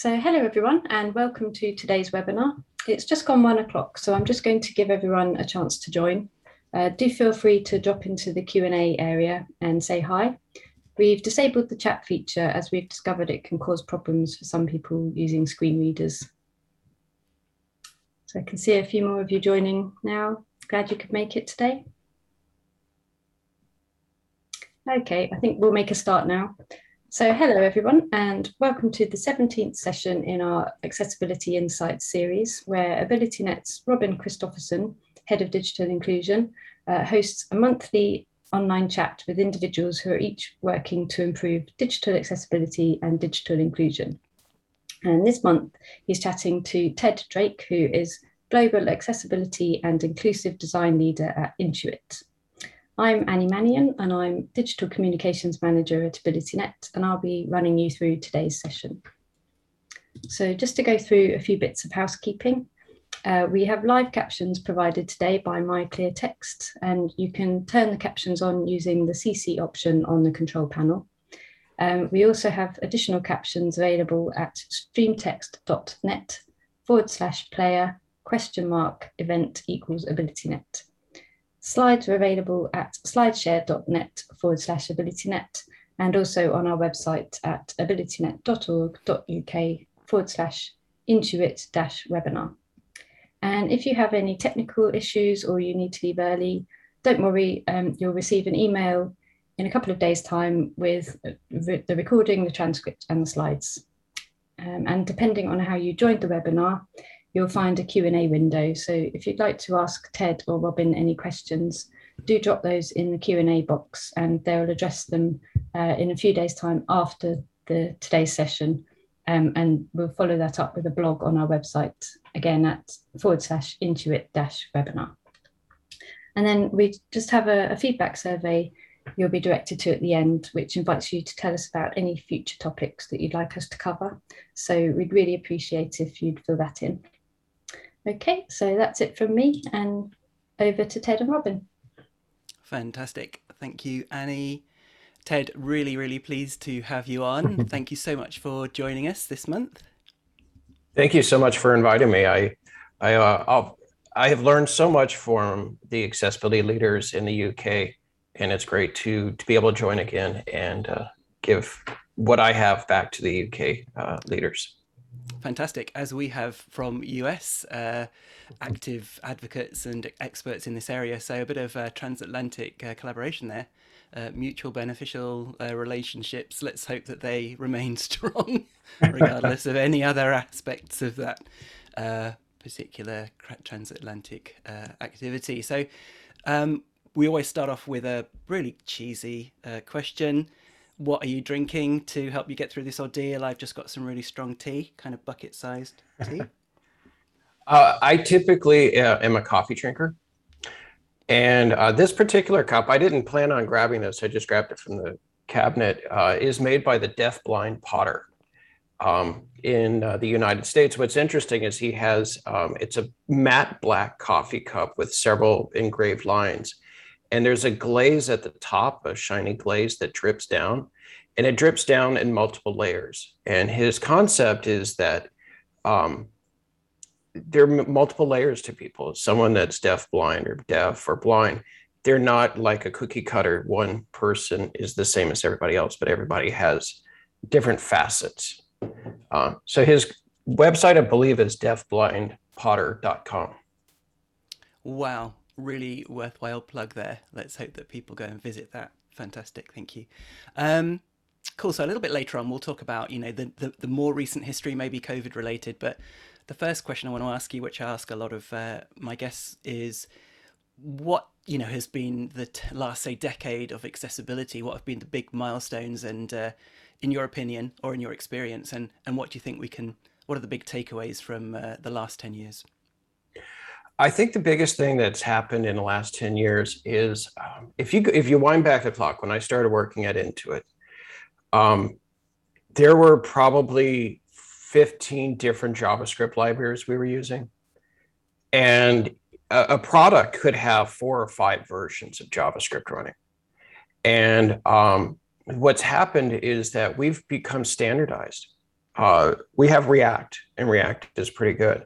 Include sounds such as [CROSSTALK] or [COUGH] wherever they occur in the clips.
So hello everyone and welcome to today's webinar. It's just gone one o'clock, so I'm just going to give everyone a chance to join. Uh, do feel free to drop into the Q&A area and say hi. We've disabled the chat feature as we've discovered it can cause problems for some people using screen readers. So I can see a few more of you joining now. Glad you could make it today. Okay, I think we'll make a start now. So hello everyone and welcome to the 17th session in our Accessibility Insights series where AbilityNet's Robin Christopherson, Head of Digital Inclusion, uh, hosts a monthly online chat with individuals who are each working to improve digital accessibility and digital inclusion. And this month, he's chatting to Ted Drake, who is Global Accessibility and Inclusive Design Leader at Intuit. I'm Annie Mannion, and I'm Digital Communications Manager at AbilityNet, and I'll be running you through today's session. So just to go through a few bits of housekeeping, uh, we have live captions provided today by MyClearText, and you can turn the captions on using the CC option on the control panel. Um, we also have additional captions available at streamtext.net forward slash player question mark event equals abilitynet. Slides are available at slideshare.net forward slash abilitynet and also on our website at abilitynet.org.uk forward slash intuit dash webinar. And if you have any technical issues or you need to leave early, don't worry, um, you'll receive an email in a couple of days' time with re the recording, the transcript, and the slides. Um, and depending on how you joined the webinar, you'll find a Q&A window. So if you'd like to ask Ted or Robin any questions, do drop those in the Q&A box and they'll address them uh, in a few days' time after the today's session. Um, and we'll follow that up with a blog on our website, again at forward slash intuit dash webinar. And then we just have a, a, feedback survey you'll be directed to at the end, which invites you to tell us about any future topics that you'd like us to cover. So we'd really appreciate if you'd fill that in. Okay, so that's it from me and over to Ted and Robin. Fantastic. Thank you, Annie. Ted, really, really pleased to have you on. [LAUGHS] Thank you so much for joining us this month. Thank you so much for inviting me. I, I, uh, i have learned so much from the accessibility leaders in the UK, and it's great to to be able to join again and uh, give what I have back to the UK uh, leaders. Fantastic. As we have from US uh, active advocates and experts in this area, so a bit of uh, transatlantic uh, collaboration there uh, mutual beneficial uh, relationships. Let's hope that they [LAUGHS] remain strong, [LAUGHS] regardless of any other aspects of that uh, particular transatlantic uh, activity. So, um, we always start off with a really cheesy uh, question. What are you drinking to help you get through this ordeal? I've just got some really strong tea, kind of bucket sized tea. [LAUGHS] Uh, I typically am a coffee drinker. And uh, this particular cup, I didn't plan on grabbing this. I just grabbed it from the cabinet. Uh, is made by the deaf blind potter um, in uh, the United States. What's interesting is he has um, it's a matte black coffee cup with several engraved lines, and there's a glaze at the top, a shiny glaze that drips down, and it drips down in multiple layers. And his concept is that um, there are multiple layers to people. Someone that's deaf, blind, or deaf or blind, they're not like a cookie cutter. One person is the same as everybody else, but everybody has different facets. Uh, so his website, I believe, is deafblindpotter.com. Wow, really worthwhile plug there. Let's hope that people go and visit that. Fantastic, thank you. Um, cool. So a little bit later on, we'll talk about you know the the, the more recent history, maybe COVID related, but the first question I want to ask you, which I ask a lot of uh, my guests, is what you know has been the last say decade of accessibility. What have been the big milestones, and uh, in your opinion or in your experience, and and what do you think we can? What are the big takeaways from uh, the last ten years? I think the biggest thing that's happened in the last 10 years is um, if you if you wind back the clock when I started working at Intuit, um, there were probably 15 different JavaScript libraries we were using. And a, a, product could have four or five versions of JavaScript running. And um, what's happened is that we've become standardized. Uh, we have React, and React is pretty good.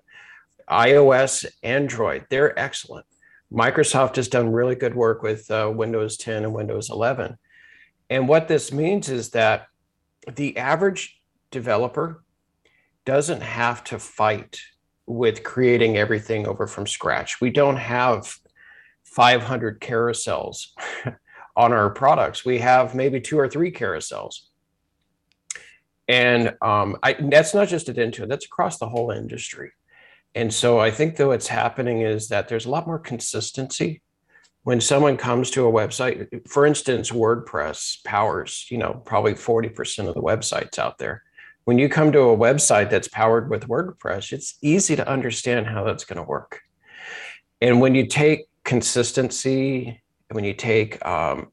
iOS, Android, they're excellent. Microsoft has done really good work with uh, Windows 10 and Windows 11. And what this means is that the average developer doesn't have to fight with creating everything over from scratch. We don't have 500 carousels [LAUGHS] on our products. We have maybe two or three carousels. And um, I, that's not just at Intuit, that's across the whole industry. And so I think though what's happening is that there's a lot more consistency when someone comes to a website. For instance, WordPress powers, you know, probably 40% of the websites out there. When you come to a website that's powered with WordPress, it's easy to understand how that's going to work. And when you take consistency, when you take um,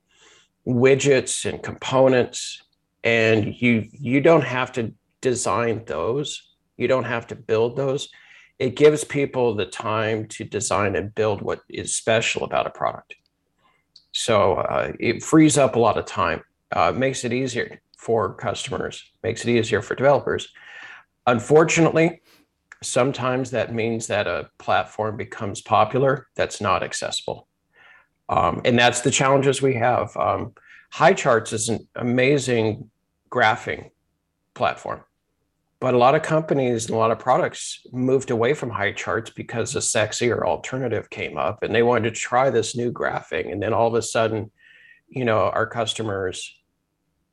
widgets and components, and you you don't have to design those, you don't have to build those it gives people the time to design and build what is special about a product. So uh, it frees up a lot of time, uh, makes it easier for customers, makes it easier for developers. Unfortunately, sometimes that means that a platform becomes popular that's not accessible. Um, and that's the challenges we have. Um, Highcharts is an amazing graphing platform but a lot of companies and a lot of products moved away from Highcharts because a sexier alternative came up and they wanted to try this new graphing. And then all of a sudden, you know, our customers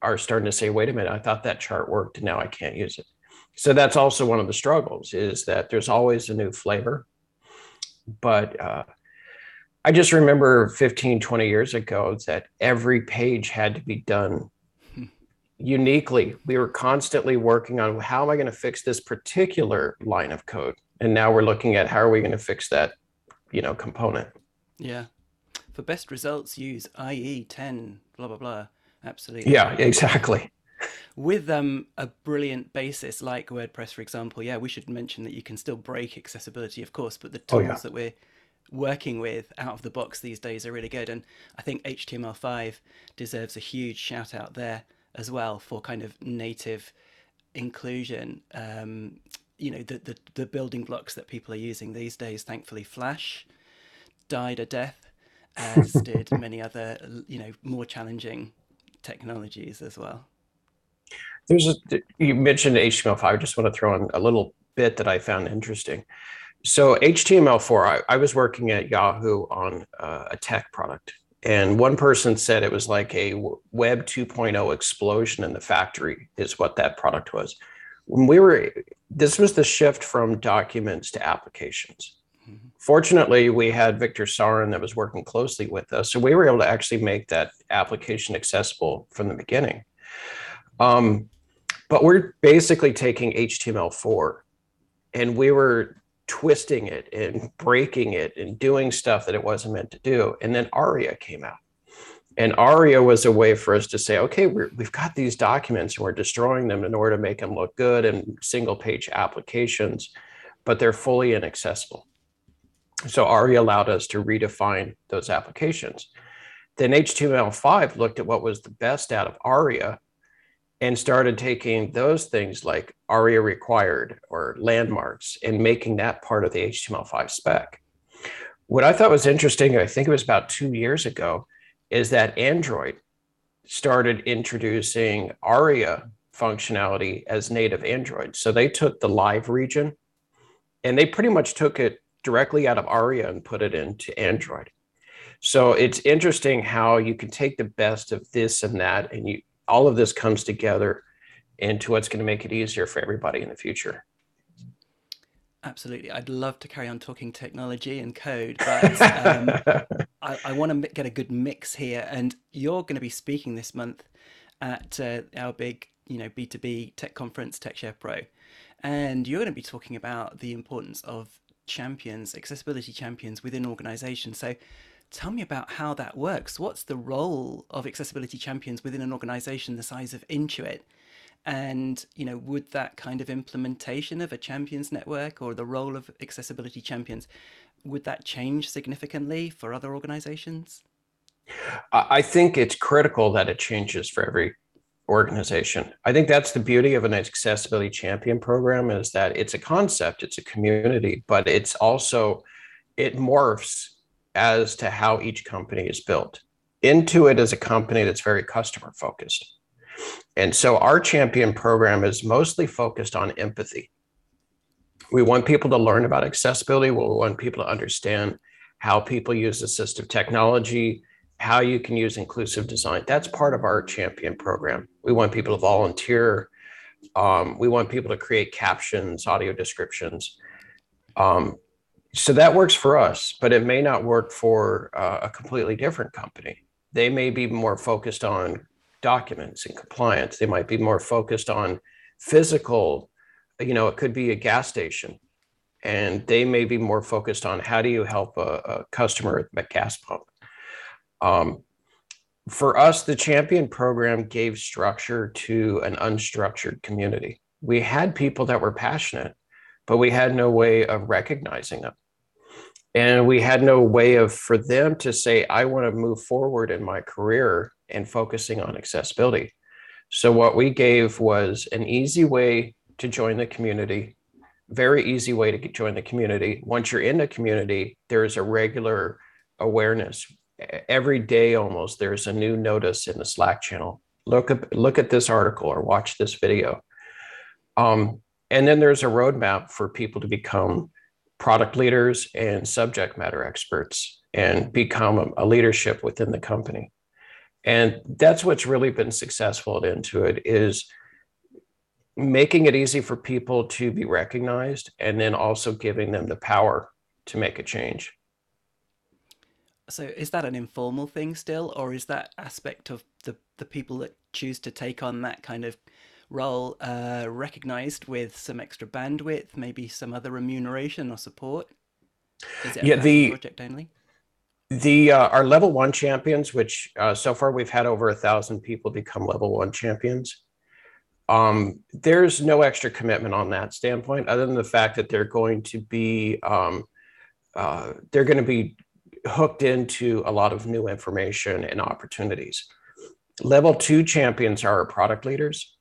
are starting to say, wait a minute, I thought that chart worked and now I can't use it. So that's also one of the struggles is that there's always a new flavor. But uh, I just remember 15, 20 years ago that every page had to be done uniquely, we were constantly working on how am I going to fix this particular line of code? And now we're looking at how are we going to fix that, you know, component. Yeah. For best results, use IE 10, blah, blah, blah. Absolutely. Yeah, exactly. With um, a brilliant basis like WordPress, for example, yeah, we should mention that you can still break accessibility, of course, but the tools oh, yeah. that we're working with out of the box these days are really good. And I think HTML5 deserves a huge shout out there as well for kind of native inclusion. Um, you know, the, the, the building blocks that people are using these days, thankfully, Flash died a death, as [LAUGHS] did many other, you know, more challenging technologies as well. There's a, you mentioned HTML5. I just want to throw in a little bit that I found interesting. So HTML4, I, I was working at Yahoo on uh, a tech product and one person said it was like a web 2.0 explosion in the factory is what that product was. When we were this was the shift from documents to applications. Mm-hmm. fortunately we had Victor Tsaran that was working closely with us so we were able to actually make that application accessible from the beginning. Um, but we're basically taking html4 and we were twisting it and breaking it and doing stuff that it wasn't meant to do. And then ARIA came out. And ARIA was a way for us to say, okay, we have got these documents and we're destroying them in order to make them look good and single page applications, but they're fully inaccessible. So ARIA allowed us to redefine those applications. Then HTML5 looked at what was the best out of ARIA and started taking those things like ARIA required or landmarks and making that part of the HTML5 spec. What I thought was interesting, I think it was about two years ago, is that Android started introducing ARIA functionality as native Android. So they took the live region and they pretty much took it directly out of ARIA and put it into Android. So it's interesting how you can take the best of this and that and you all of this comes together into what's going to make it easier for everybody in the future. Absolutely. I'd love to carry on talking technology and code, but um, [LAUGHS] I, I want to get a good mix here. And you're going to be speaking this month at uh, our big, you know, B2B tech conference, TechShare Pro. And you're going to be talking about the importance of champions, accessibility champions within organizations. So Tell me about how that works. What's the role of accessibility champions within an organization the size of Intuit? And, you know, would that kind of implementation of a champions network or the role of accessibility champions, would that change significantly for other organizations? I think it's critical that it changes for every organization. I think that's the beauty of an accessibility champion program is that it's a concept, it's a community, but it's also it morphs as to how each company is built. Intuit is a company that's very customer focused. And so our champion program is mostly focused on empathy. We want people to learn about accessibility. We want people to understand how people use assistive technology, how you can use inclusive design. That's part of our champion program. We want people to volunteer. Um, we want people to create captions, audio descriptions. Um, so that works for us, but it may not work for uh, a completely different company. They may be more focused on documents and compliance. They might be more focused on physical, you know, it could be a gas station. And they may be more focused on how do you help a, a customer at the gas pump um, for us, the champion program gave structure to an unstructured community. We had people that were passionate, but we had no way of recognizing them. And we had no way of for them to say, I want to move forward in my career and focusing on accessibility. So, what we gave was an easy way to join the community, very easy way to join the community. Once you're in the community, there's a regular awareness every day almost there's a new notice in the Slack channel. Look at look at this article or watch this video. Um, and then there's a roadmap for people to become product leaders and subject matter experts and become a, leadership within the company. And that's what's really been successful at Intuit is making it easy for people to be recognized and then also giving them the power to make a change. So is that an informal thing still, or is that aspect of the the people that choose to take on that kind of role uh, recognized with some extra bandwidth, maybe some other remuneration or support? Is it yeah, the project only? The uh, our level one champions, which uh, so far we've had over a thousand people become level one champions. Um, there's no extra commitment on that standpoint, other than the fact that they're going to be um, uh, they're going to be hooked into a lot of new information and opportunities. Level two champions are our product leaders,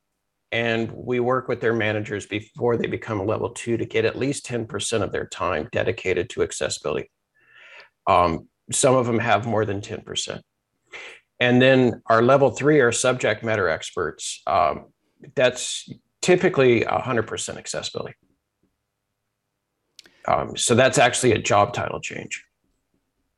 and we work with their managers before they become a level two to get at least 10% of their time dedicated to accessibility. Um, some of them have more than 10%. And then our level three are subject matter experts. Um, that's typically 100% accessibility. Um, so that's actually a job title change.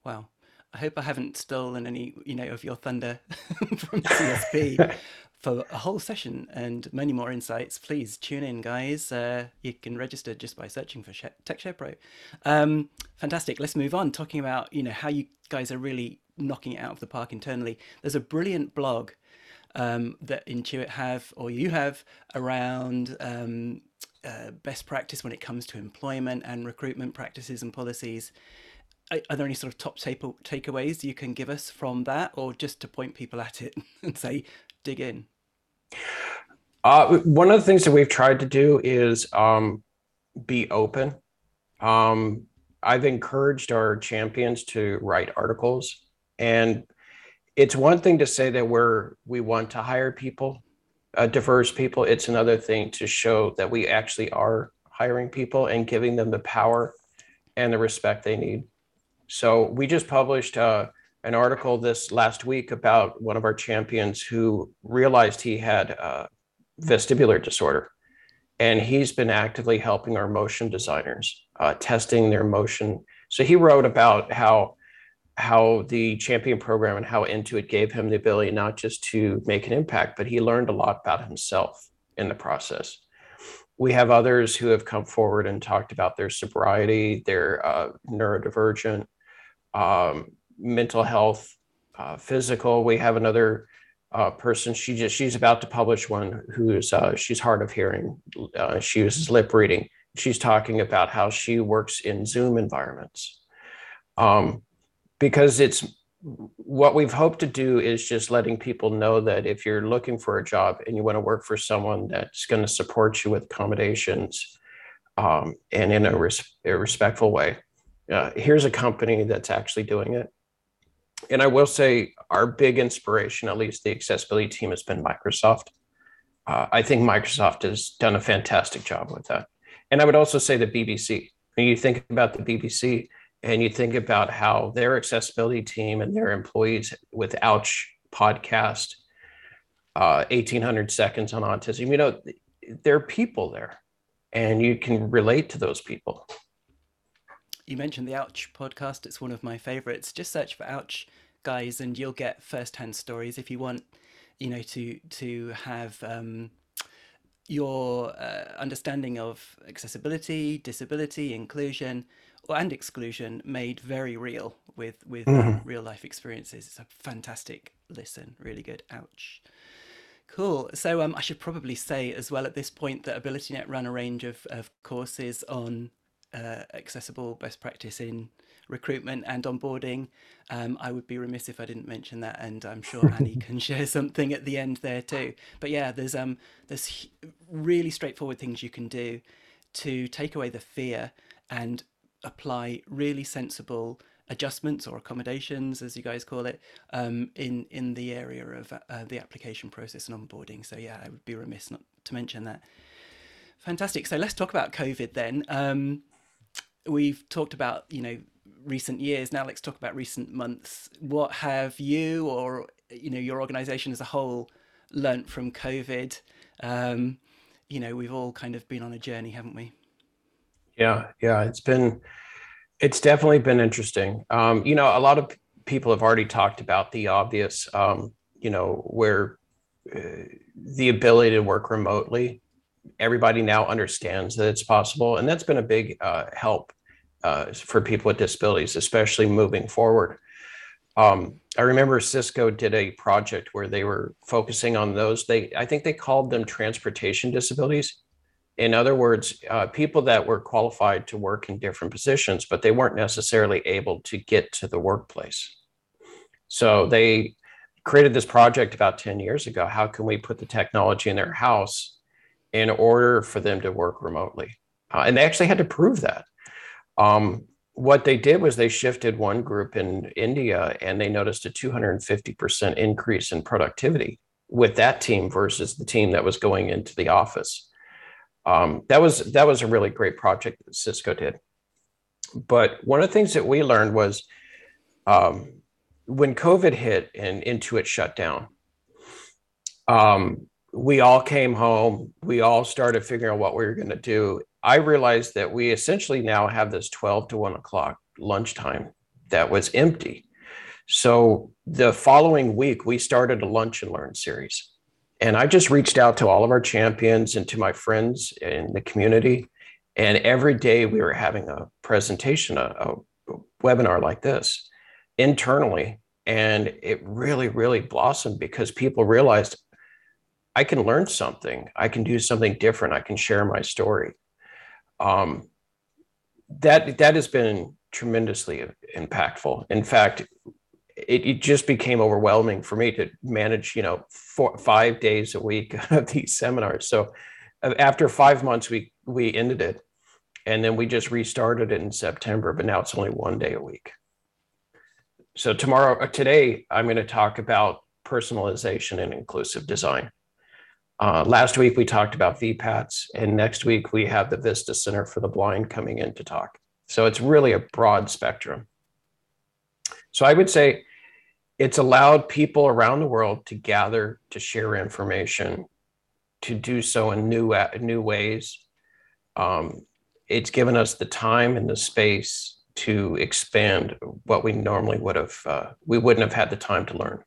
Wow. I hope I haven't stolen any, you know, of your thunder [LAUGHS] from CSP [LAUGHS] for a whole session and many more insights. Please tune in, guys. Uh, you can register just by searching for TechShare Pro. Um, fantastic. Let's move on. Talking about, you know, how you guys are really knocking it out of the park internally. There's a brilliant blog um, that Intuit have, or you have, around um, uh, best practice when it comes to employment and recruitment practices and policies are there any sort of top take- takeaways you can give us from that, or just to point people at it [LAUGHS] and say, dig in? Uh, one of the things that we've tried to do is um, be open. Um, I've encouraged our champions to write articles, and it's one thing to say that we're we want to hire people, uh, diverse people. It's another thing to show that we actually are hiring people and giving them the power and the respect they need. So we just published uh, an article this last week about one of our champions who realized he had uh, vestibular disorder. And he's been actively helping our motion designers, uh, testing their motion. So he wrote about how how the champion program and how Intuit gave him the ability not just to make an impact, but he learned a lot about himself in the process. We have others who have come forward and talked about their sobriety, their uh, neurodivergent, um, mental health, uh, physical. We have another uh, person. She just she's about to publish one who's uh, she's hard of hearing. Uh, she uses lip reading. She's talking about how she works in Zoom environments, um, because it's what we've hoped to do is just letting people know that if you're looking for a job and you want to work for someone that's going to support you with accommodations um, and in a, res- a respectful way, uh, here's a company that's actually doing it. And I will say, our big inspiration, at least the accessibility team, has been Microsoft. Uh, I think Microsoft has done a fantastic job with that. And I would also say the BBC. When you think about the BBC and you think about how their accessibility team and their employees with Ouch podcast, uh, 1800 seconds on autism, you know, there are people there and you can relate to those people. You mentioned the Ouch podcast. It's one of my favorites. Just search for Ouch guys and you'll get first-hand stories if you want, you know, to to have um, your uh, understanding of accessibility, disability, inclusion, and exclusion made very real with with mm-hmm. real life experiences. It's a fantastic listen, really good. Ouch. Cool. So um, I should probably say as well at this point that AbilityNet ran a range of, of courses on uh, accessible best practice in recruitment and onboarding. Um, I would be remiss if I didn't mention that, and I'm sure [LAUGHS] Annie can share something at the end there too. But yeah, there's um there's really straightforward things you can do to take away the fear and apply really sensible adjustments or accommodations, as you guys call it, um, in in the area of uh, the application process and onboarding. So yeah, I would be remiss not to mention that. Fantastic. So let's talk about COVID then. Um, we've talked about you know recent years. Now let's talk about recent months. What have you or you know your organization as a whole learnt from COVID? Um, you know, we've all kind of been on a journey, haven't we? Yeah, yeah, it's been it's definitely been interesting. Um, you know, a lot of people have already talked about the obvious. Um, you know, where uh, the ability to work remotely. Everybody now understands that it's possible, and that's been a big uh, help uh, for people with disabilities, especially moving forward. Um, I remember Cisco did a project where they were focusing on those. They, I think they called them transportation disabilities. In other words, uh, people that were qualified to work in different positions, but they weren't necessarily able to get to the workplace. So they created this project about 10 years ago. How can we put the technology in their house in order for them to work remotely? Uh, and they actually had to prove that. Um, what they did was they shifted one group in India and they noticed a 250% increase in productivity with that team versus the team that was going into the office. Um, that was that was a really great project that Cisco did. But one of the things that we learned was um, when COVID hit and Intuit shut down, um, we all came home. We all started figuring out what we were going to do, I realized that we essentially now have this 12 to 1 o'clock lunchtime that was empty. So the following week, we started a lunch and learn series. And I just reached out to all of our champions and to my friends in the community. And every day we were having a presentation, a, a webinar like this internally. And it really, really blossomed because people realized I can learn something, I can do something different, I can share my story um, that that has been tremendously impactful. In fact, it, it, just became overwhelming for me to manage, you know, four, five days a week [LAUGHS] of these seminars. So uh, after five months, we we ended it, and then we just restarted it in September. But now it's only one day a week. So tomorrow, uh, today, I'm going to talk about personalization and inclusive design. Uh, last week we talked about VPATs, and next week we have the Vista Center for the Blind coming in to talk. So it's really a broad spectrum. So I would say it's allowed people around the world to gather, to share information, to do so in new new ways. Um, it's given us the time and the space to expand what we normally would have uh, we wouldn't have had the time to learn.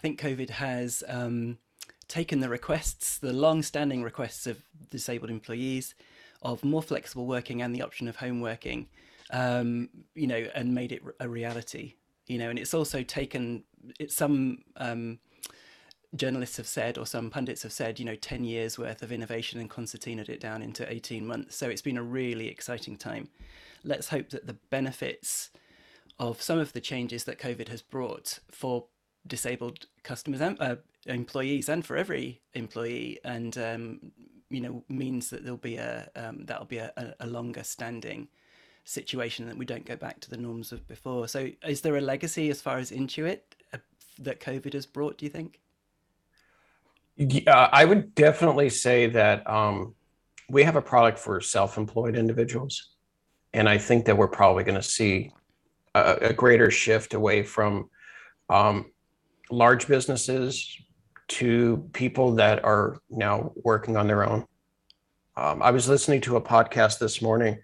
I think COVID has um, taken the requests, the long-standing requests of disabled employees, of more flexible working and the option of home working, um, you know, and made it a reality. You know, and it's also taken it, some um, journalists have said, or some pundits have said, you know, 10 years worth of innovation and concertinaed it down into 18 months. So it's been a really exciting time. Let's hope that the benefits of some of the changes that COVID has brought for disabled customers and uh, employees and for every employee and um, you know means that there'll be a um, that'll be a, a, longer standing situation that we don't go back to the norms of before. So is there a legacy as far as intuit uh, that covid has brought do you think? Yeah, I would definitely say that um, we have a product for self-employed individuals, and I think that we're probably going to see a, a, greater shift away from um, large businesses to people that are now working on their own. Um, I was listening to a podcast this morning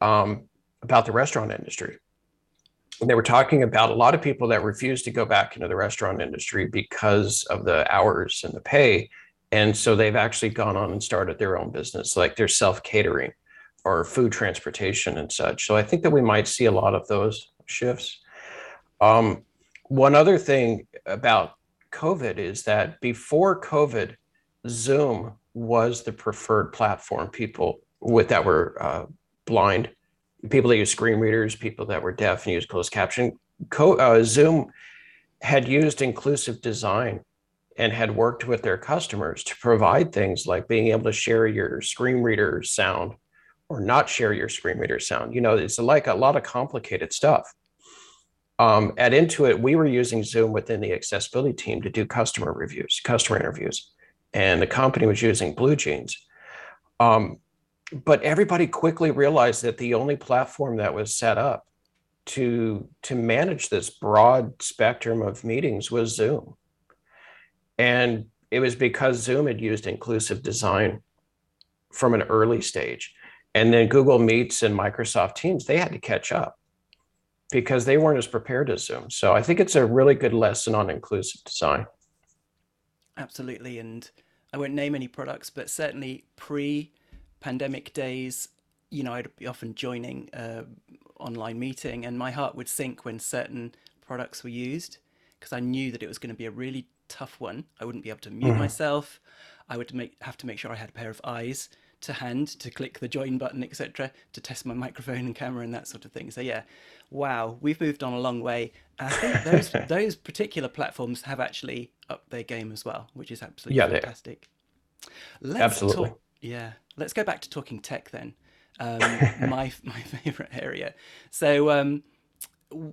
um, about the restaurant industry. And they were talking about a lot of people that refuse to go back into the restaurant industry because of the hours and the pay. And so they've actually gone on and started their own business, like they're self catering or food transportation and such. So I think that we might see a lot of those shifts. Um, one other thing about COVID is that before COVID, Zoom was the preferred platform. People with that were uh, blind, people that use screen readers, people that were deaf and use closed caption. Co- uh, Zoom had used inclusive design and had worked with their customers to provide things like being able to share your screen reader sound or not share your screen reader sound. You know, it's like a lot of complicated stuff. Um, at Intuit, we were using Zoom within the accessibility team to do customer reviews, customer interviews, and the company was using BlueJeans. Um, but everybody quickly realized that the only platform that was set up to to manage this broad spectrum of meetings was Zoom. And it was because Zoom had used inclusive design from an early stage. And then Google Meets and Microsoft Teams, they had to catch up because they weren't as prepared as Zoom. So I think it's a really good lesson on inclusive design. Absolutely. And I won't name any products, but certainly pre pandemic days, you know, I'd be often joining a online meeting and my heart would sink when certain products were used because I knew that it was going to be a really tough one. I wouldn't be able to mute mm-hmm. myself. I would make, have to make sure I had a pair of eyes to hand to click the join button, etc., to test my microphone and camera and that sort of thing. So yeah, wow, we've moved on a long way. I think those [LAUGHS] those particular platforms have actually upped their game as well, which is absolutely yeah, fantastic. Let's absolutely. Talk, yeah, let's go back to talking tech then. Um, [LAUGHS] my my favorite area. So. Um,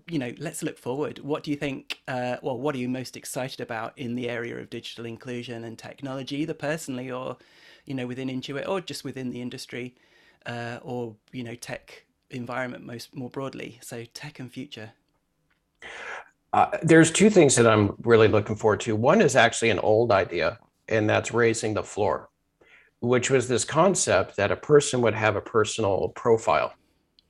you know, let's look forward. What do you think? Uh, well, what are you most excited about in the area of digital inclusion and technology, either personally or you know, within Intuit or just within the industry uh, or, you know, tech environment most more broadly. So tech and future. Uh, there's two things that I'm really looking forward to. One is actually an old idea, and that's raising the floor, which was this concept that a person would have a personal profile,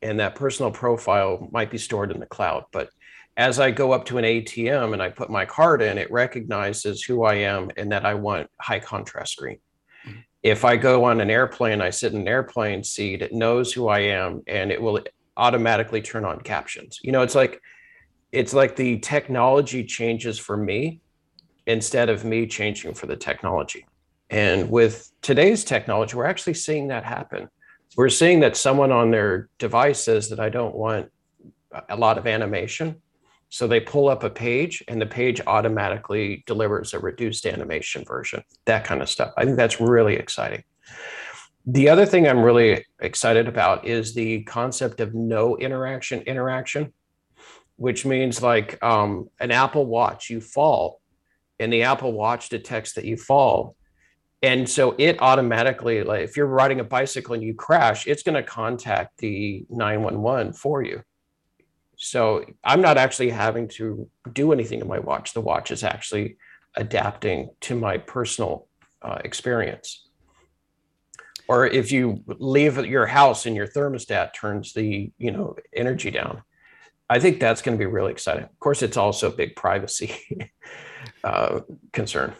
and that personal profile might be stored in the cloud. But as I go up to an ATM and I put my card in, it recognizes who I am and that I want high contrast screen if I go on an airplane, I sit in an airplane seat, it knows who I am and it will automatically turn on captions. You know, it's like it's like the technology changes for me instead of me changing for the technology. And with today's technology, we're actually seeing that happen. We're seeing that someone on their device says that I don't want a lot of animation. So they pull up a page and the page automatically delivers a reduced animation version, that kind of stuff. I think that's really exciting. The other thing I'm really excited about is the concept of no interaction interaction, which means like um, an Apple Watch, you fall, and the Apple Watch detects that you fall. And so it automatically, like if you're riding a bicycle and you crash, it's going to contact the 911 for you. So I'm not actually having to do anything to my watch. The watch is actually adapting to my personal uh, experience. Or if you leave your house and your thermostat turns the you know energy down, I think that's going to be really exciting. Of course, it's also a big privacy [LAUGHS] uh, concern.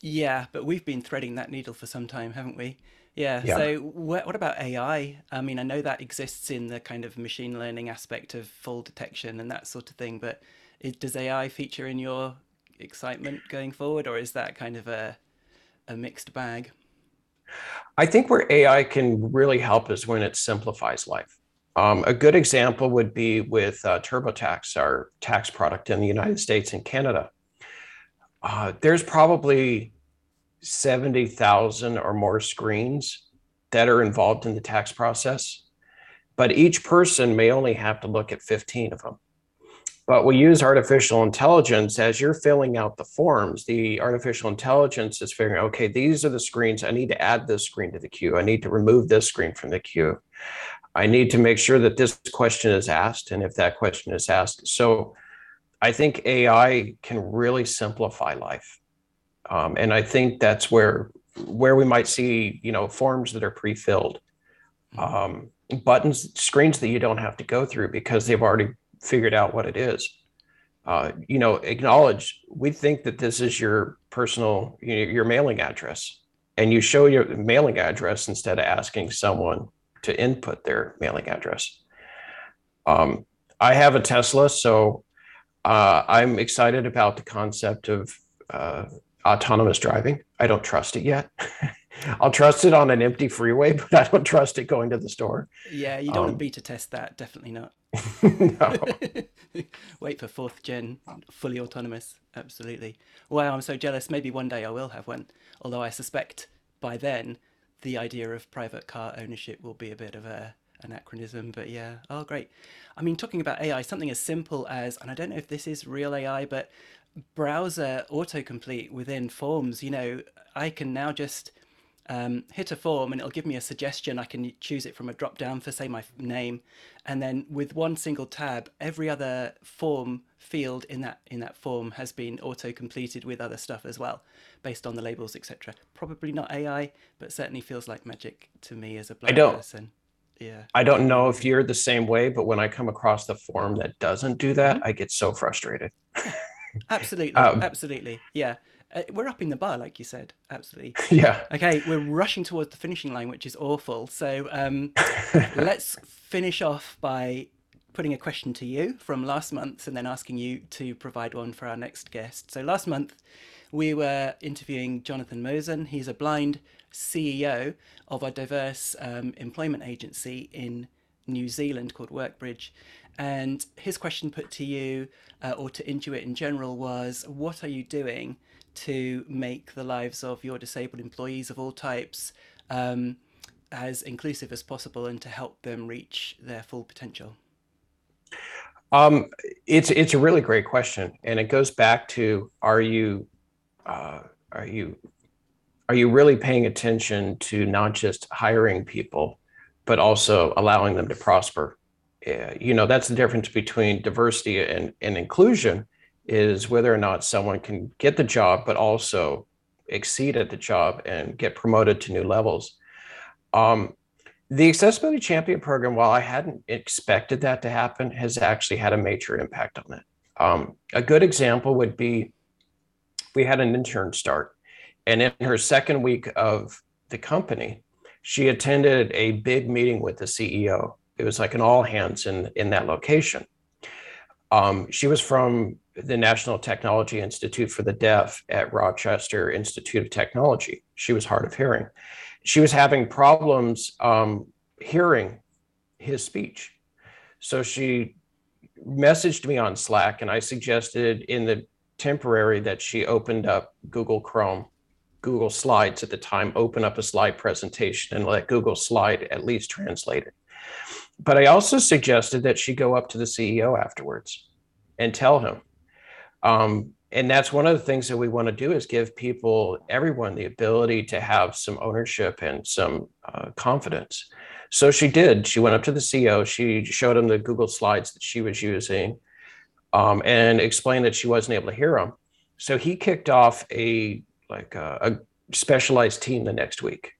Yeah, but we've been threading that needle for some time, haven't we? Yeah. yeah. So what, what about AI? I mean, I know that exists in the kind of machine learning aspect of fall detection and that sort of thing, but it, does AI feature in your excitement going forward, or is that kind of a a mixed bag? I think where AI can really help is when it simplifies life. Um, a good example would be with uh, TurboTax, our tax product in the United States and Canada. Uh, there's probably 70,000 or more screens that are involved in the tax process, but each person may only have to look at 15 of them. But we use artificial intelligence as you're filling out the forms. The artificial intelligence is figuring, okay, these are the screens. I need to add this screen to the queue. I need to remove this screen from the queue. I need to make sure that this question is asked. And if that question is asked, so I think AI can really simplify life. Um, and I think that's where where we might see, you know, forms that are pre-filled, mm-hmm. um, buttons, screens that you don't have to go through because they've already figured out what it is. Uh, you know, acknowledge. We think that this is your personal, you know, your mailing address, and you show your mailing address instead of asking someone to input their mailing address. Um, I have a Tesla, so uh, I'm excited about the concept of uh, autonomous driving. I don't trust it yet. [LAUGHS] I'll trust it on an empty freeway, [LAUGHS] but I don't trust it going to the store. Yeah, you don't um, want to beta test that. Definitely not. [LAUGHS] no. Wait for fourth gen, fully autonomous. Absolutely. Wow, I'm so jealous. Maybe one day I will have one. Although I suspect by then the idea of private car ownership will be a bit of a anachronism. But yeah, oh great. I mean, talking about AI, something as simple as, and I don't know if this is real AI, but browser autocomplete within forms. You know, I can now just um, hit a form and it'll give me a suggestion. I can choose it from a drop down for, say, my name, and then with one single tab, every other form field in that in that form has been auto completed with other stuff as well, based on the labels, etc. Probably not AI, but certainly feels like magic to me as a blind I don't, person. Yeah. I don't know if you're the same way, but when I come across the form that doesn't do that, mm-hmm. I get so frustrated. [LAUGHS] absolutely, um, absolutely, yeah. Uh, we're upping the bar, like you said. Absolutely. [LAUGHS] Yeah. Okay, we're rushing towards the finishing line, which is awful. So um, [LAUGHS] let's finish off by putting a question to you from last month and then asking you to provide one for our next guest. So last month, we were interviewing Jonathan Mosen. He's a blind CEO of a diverse um, employment agency in New Zealand called Workbridge. And his question put to you, uh, or to Intuit in general, was what are you doing to make the lives of your disabled employees of all types um, as inclusive as possible and to help them reach their full potential? Um, it's it's a really great question, and it goes back to are you uh, are you are you really paying attention to not just hiring people, but also allowing them to prosper? Uh, you know that's the difference between diversity and, and inclusion is whether or not someone can get the job, but also exceed at the job and get promoted to new levels. Um, the Accessibility Champion program, while I hadn't expected that to happen, has actually had a major impact on it. Um, a good example would be we had an intern start, and in her second week of the company, she attended a big meeting with the CEO. It was like an all hands in, in that location. Um, she was from the National Technology Institute for the Deaf at Rochester Institute of Technology. She was hard of hearing. She was having problems um, hearing his speech. So she messaged me on Slack, and I suggested in the temporary that she opened up Google Chrome, Google Slides at the time, open up a slide presentation and let Google Slide at least translate it. But I also suggested that she go up to the CEO afterwards and tell him um, and that's one of the things that we want to do is give people, everyone, the ability to have some ownership and some uh, confidence. So she did. She went up to the CEO. She showed him the Google Slides that she was using, um, and explained that she wasn't able to hear him. So he kicked off a like a, a specialized team the next week,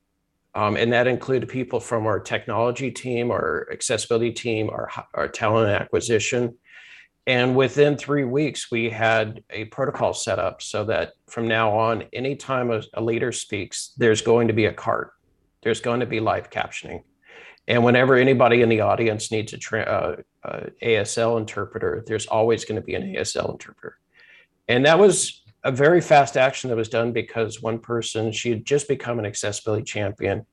um, and that included people from our technology team, our accessibility team, our our talent acquisition, and within three weeks, we had a protocol set up so that from now on, anytime a, a leader speaks, there's going to be a cart, there's going to be live captioning. And whenever anybody in the audience needs a tra- uh, uh, ASL interpreter, there's always going to be an ASL interpreter. And that was a very fast action that was done because one person, she had just become an accessibility champion.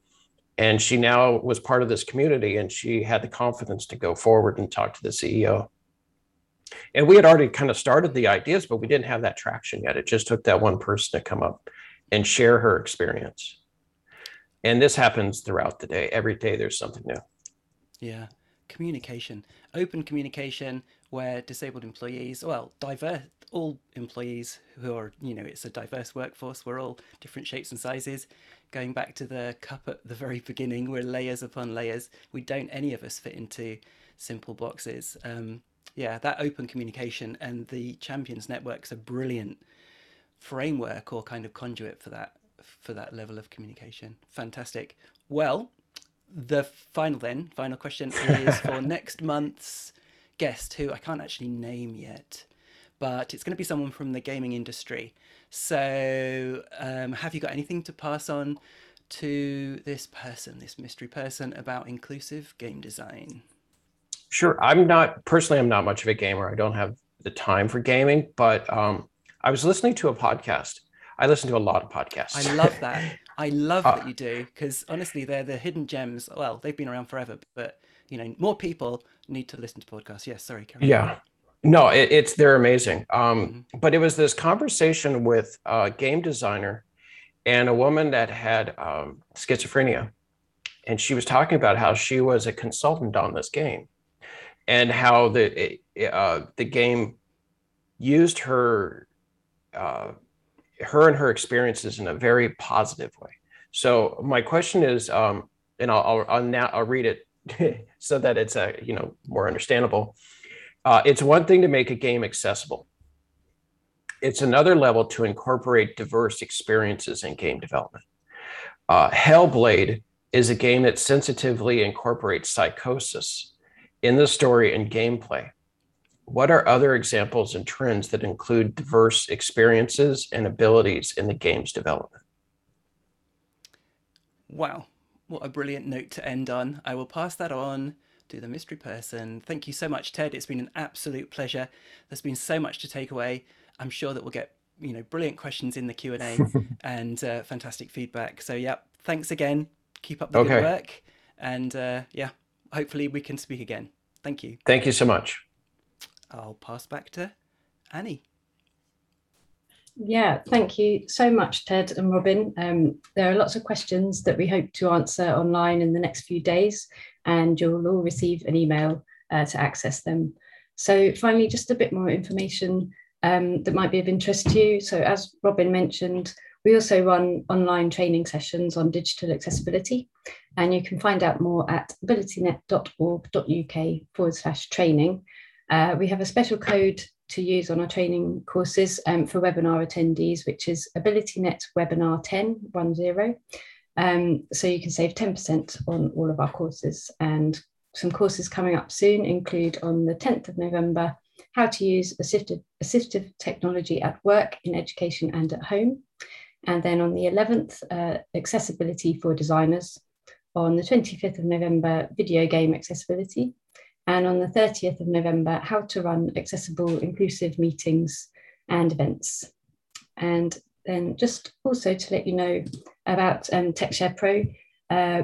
And she now was part of this community and she had the confidence to go forward and talk to the CEO. And we had already kind of started the ideas, but we didn't have that traction yet. It just took that one person to come up and share her experience. And this happens throughout the day. Every day there's something new. Yeah. Communication, open communication where disabled employees, well, diverse, all employees who are, you know, it's a diverse workforce. We're all different shapes and sizes. Going back to the cup at the very [LAUGHS] beginning, we're layers upon layers. We don't any of us fit into simple boxes. Um, yeah, that open communication and the champions networks are brilliant framework or kind of conduit for that for that level of communication. Fantastic. Well, the final then final question is for [LAUGHS] next month's guest, who I can't actually name yet, but it's going to be someone from the gaming industry. So, um, have you got anything to pass on to this person, this mystery person, about inclusive game design? Sure. I'm not personally. I'm not much of a gamer. I don't have the time for gaming, but um, I was listening to a podcast. I listen to a lot of podcasts. I love that. I love uh, that you do because honestly, they're the hidden gems. Well, they've been around forever, but you know, more people need to listen to podcasts. Yes, sorry, Karen. Yeah. No, it, it's they're amazing. Um, mm-hmm. But it was this conversation with a game designer and a woman that had um, schizophrenia, and she was talking about how she was a consultant on this game, and how the uh, the game used her uh, her and her experiences in a very positive way. So my question is, um, and I'll, I'll, I'll now I'll read it [LAUGHS] so that it's a you know more understandable. Uh, it's one thing to make a game accessible. It's another level to incorporate diverse experiences in game development. Uh, Hellblade is a game that sensitively incorporates psychosis in the story and gameplay. What are other examples and trends that include diverse experiences and abilities in the game's development? Wow, what a brilliant note to end on. I will pass that on to the mystery person. Thank you so much, Ted. It's been an absolute pleasure. There's been so much to take away. I'm sure that we'll get you know brilliant questions in the Q and A [LAUGHS] and uh, fantastic feedback. So yeah, thanks again. Keep up the okay. good work, and uh, yeah, hopefully we can speak again. Thank you. Thank you so much. I'll pass back to Annie. Yeah, thank you so much, Ted and Robin. Um, there are lots of questions that we hope to answer online in the next few days, and you'll all receive an email uh, to access them. So, finally, just a bit more information um, that might be of interest to you. So, as Robin mentioned, we also run online training sessions on digital accessibility, and you can find out more at abilitynet.org.uk forward slash training. Uh, we have a special code to use on our training courses um, for webinar attendees, which is AbilityNet Webinar 10, 10. Um, so you can save 10% on all of our courses. And some courses coming up soon include on the 10th of November, how to use assistive, assistive technology at work, in education and at home. And then on the 11th, uh, accessibility for designers. On the 25th of November, video game accessibility and on the 30th of November, how to run accessible, inclusive meetings and events. And then just also to let you know about um, TechShare Pro, uh,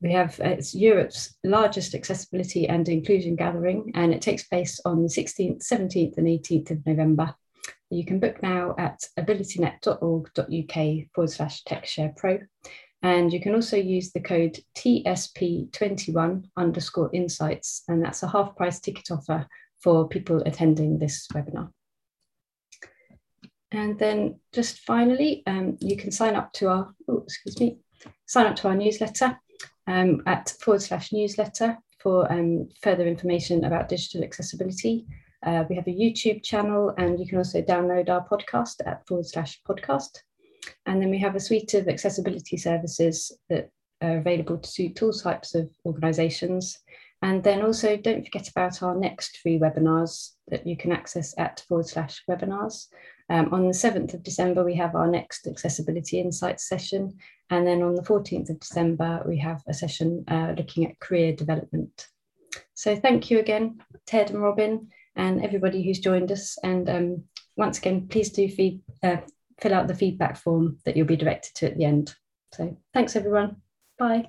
we have uh, it's Europe's largest accessibility and inclusion gathering, and it takes place on the 16th, 17th, and 18th of November. You can book now at abilitynet.org.uk forward slash TechShare Pro. And you can also use the code TSP21 underscore insights, and that's a half price ticket offer for people attending this webinar. And then just finally, um, you can sign up to our, oh, excuse me, sign up to our newsletter um, at forward slash newsletter for um, further information about digital accessibility. Uh, we have a YouTube channel and you can also download our podcast at forward slash podcast. And then we have a suite of accessibility services that are available to suit all types of organisations. And then also don't forget about our next free webinars that you can access at forward slash webinars. Um, on the 7th of December, we have our next Accessibility Insights session. And then on the 14th of December, we have a session uh, looking at career development. So thank you again, Ted and Robin, and everybody who's joined us. And um, once again, please do feed, uh, fill out the feedback form that you'll be directed to at the end. So thanks everyone. Bye.